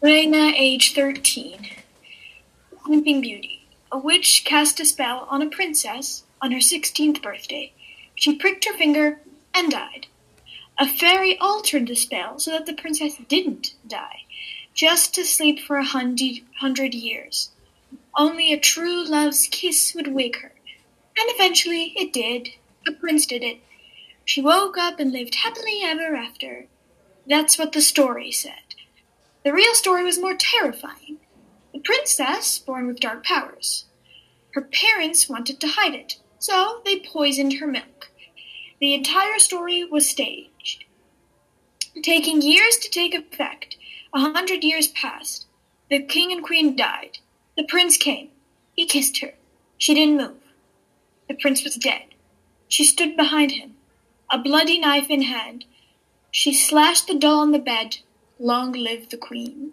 Reina, age 13. Sleeping Beauty. A witch cast a spell on a princess on her 16th birthday. She pricked her finger and died. A fairy altered the spell so that the princess didn't die, just to sleep for a hundred years. Only a true love's kiss would wake her, and eventually it did. The prince did it. She woke up and lived happily ever after. That's what the story said. The real story was more terrifying. The princess, born with dark powers. Her parents wanted to hide it, so they poisoned her milk. The entire story was staged. Taking years to take effect, a hundred years passed. The king and queen died. The prince came. He kissed her. She didn't move. The prince was dead. She stood behind him, a bloody knife in hand. She slashed the doll on the bed. Long live the queen.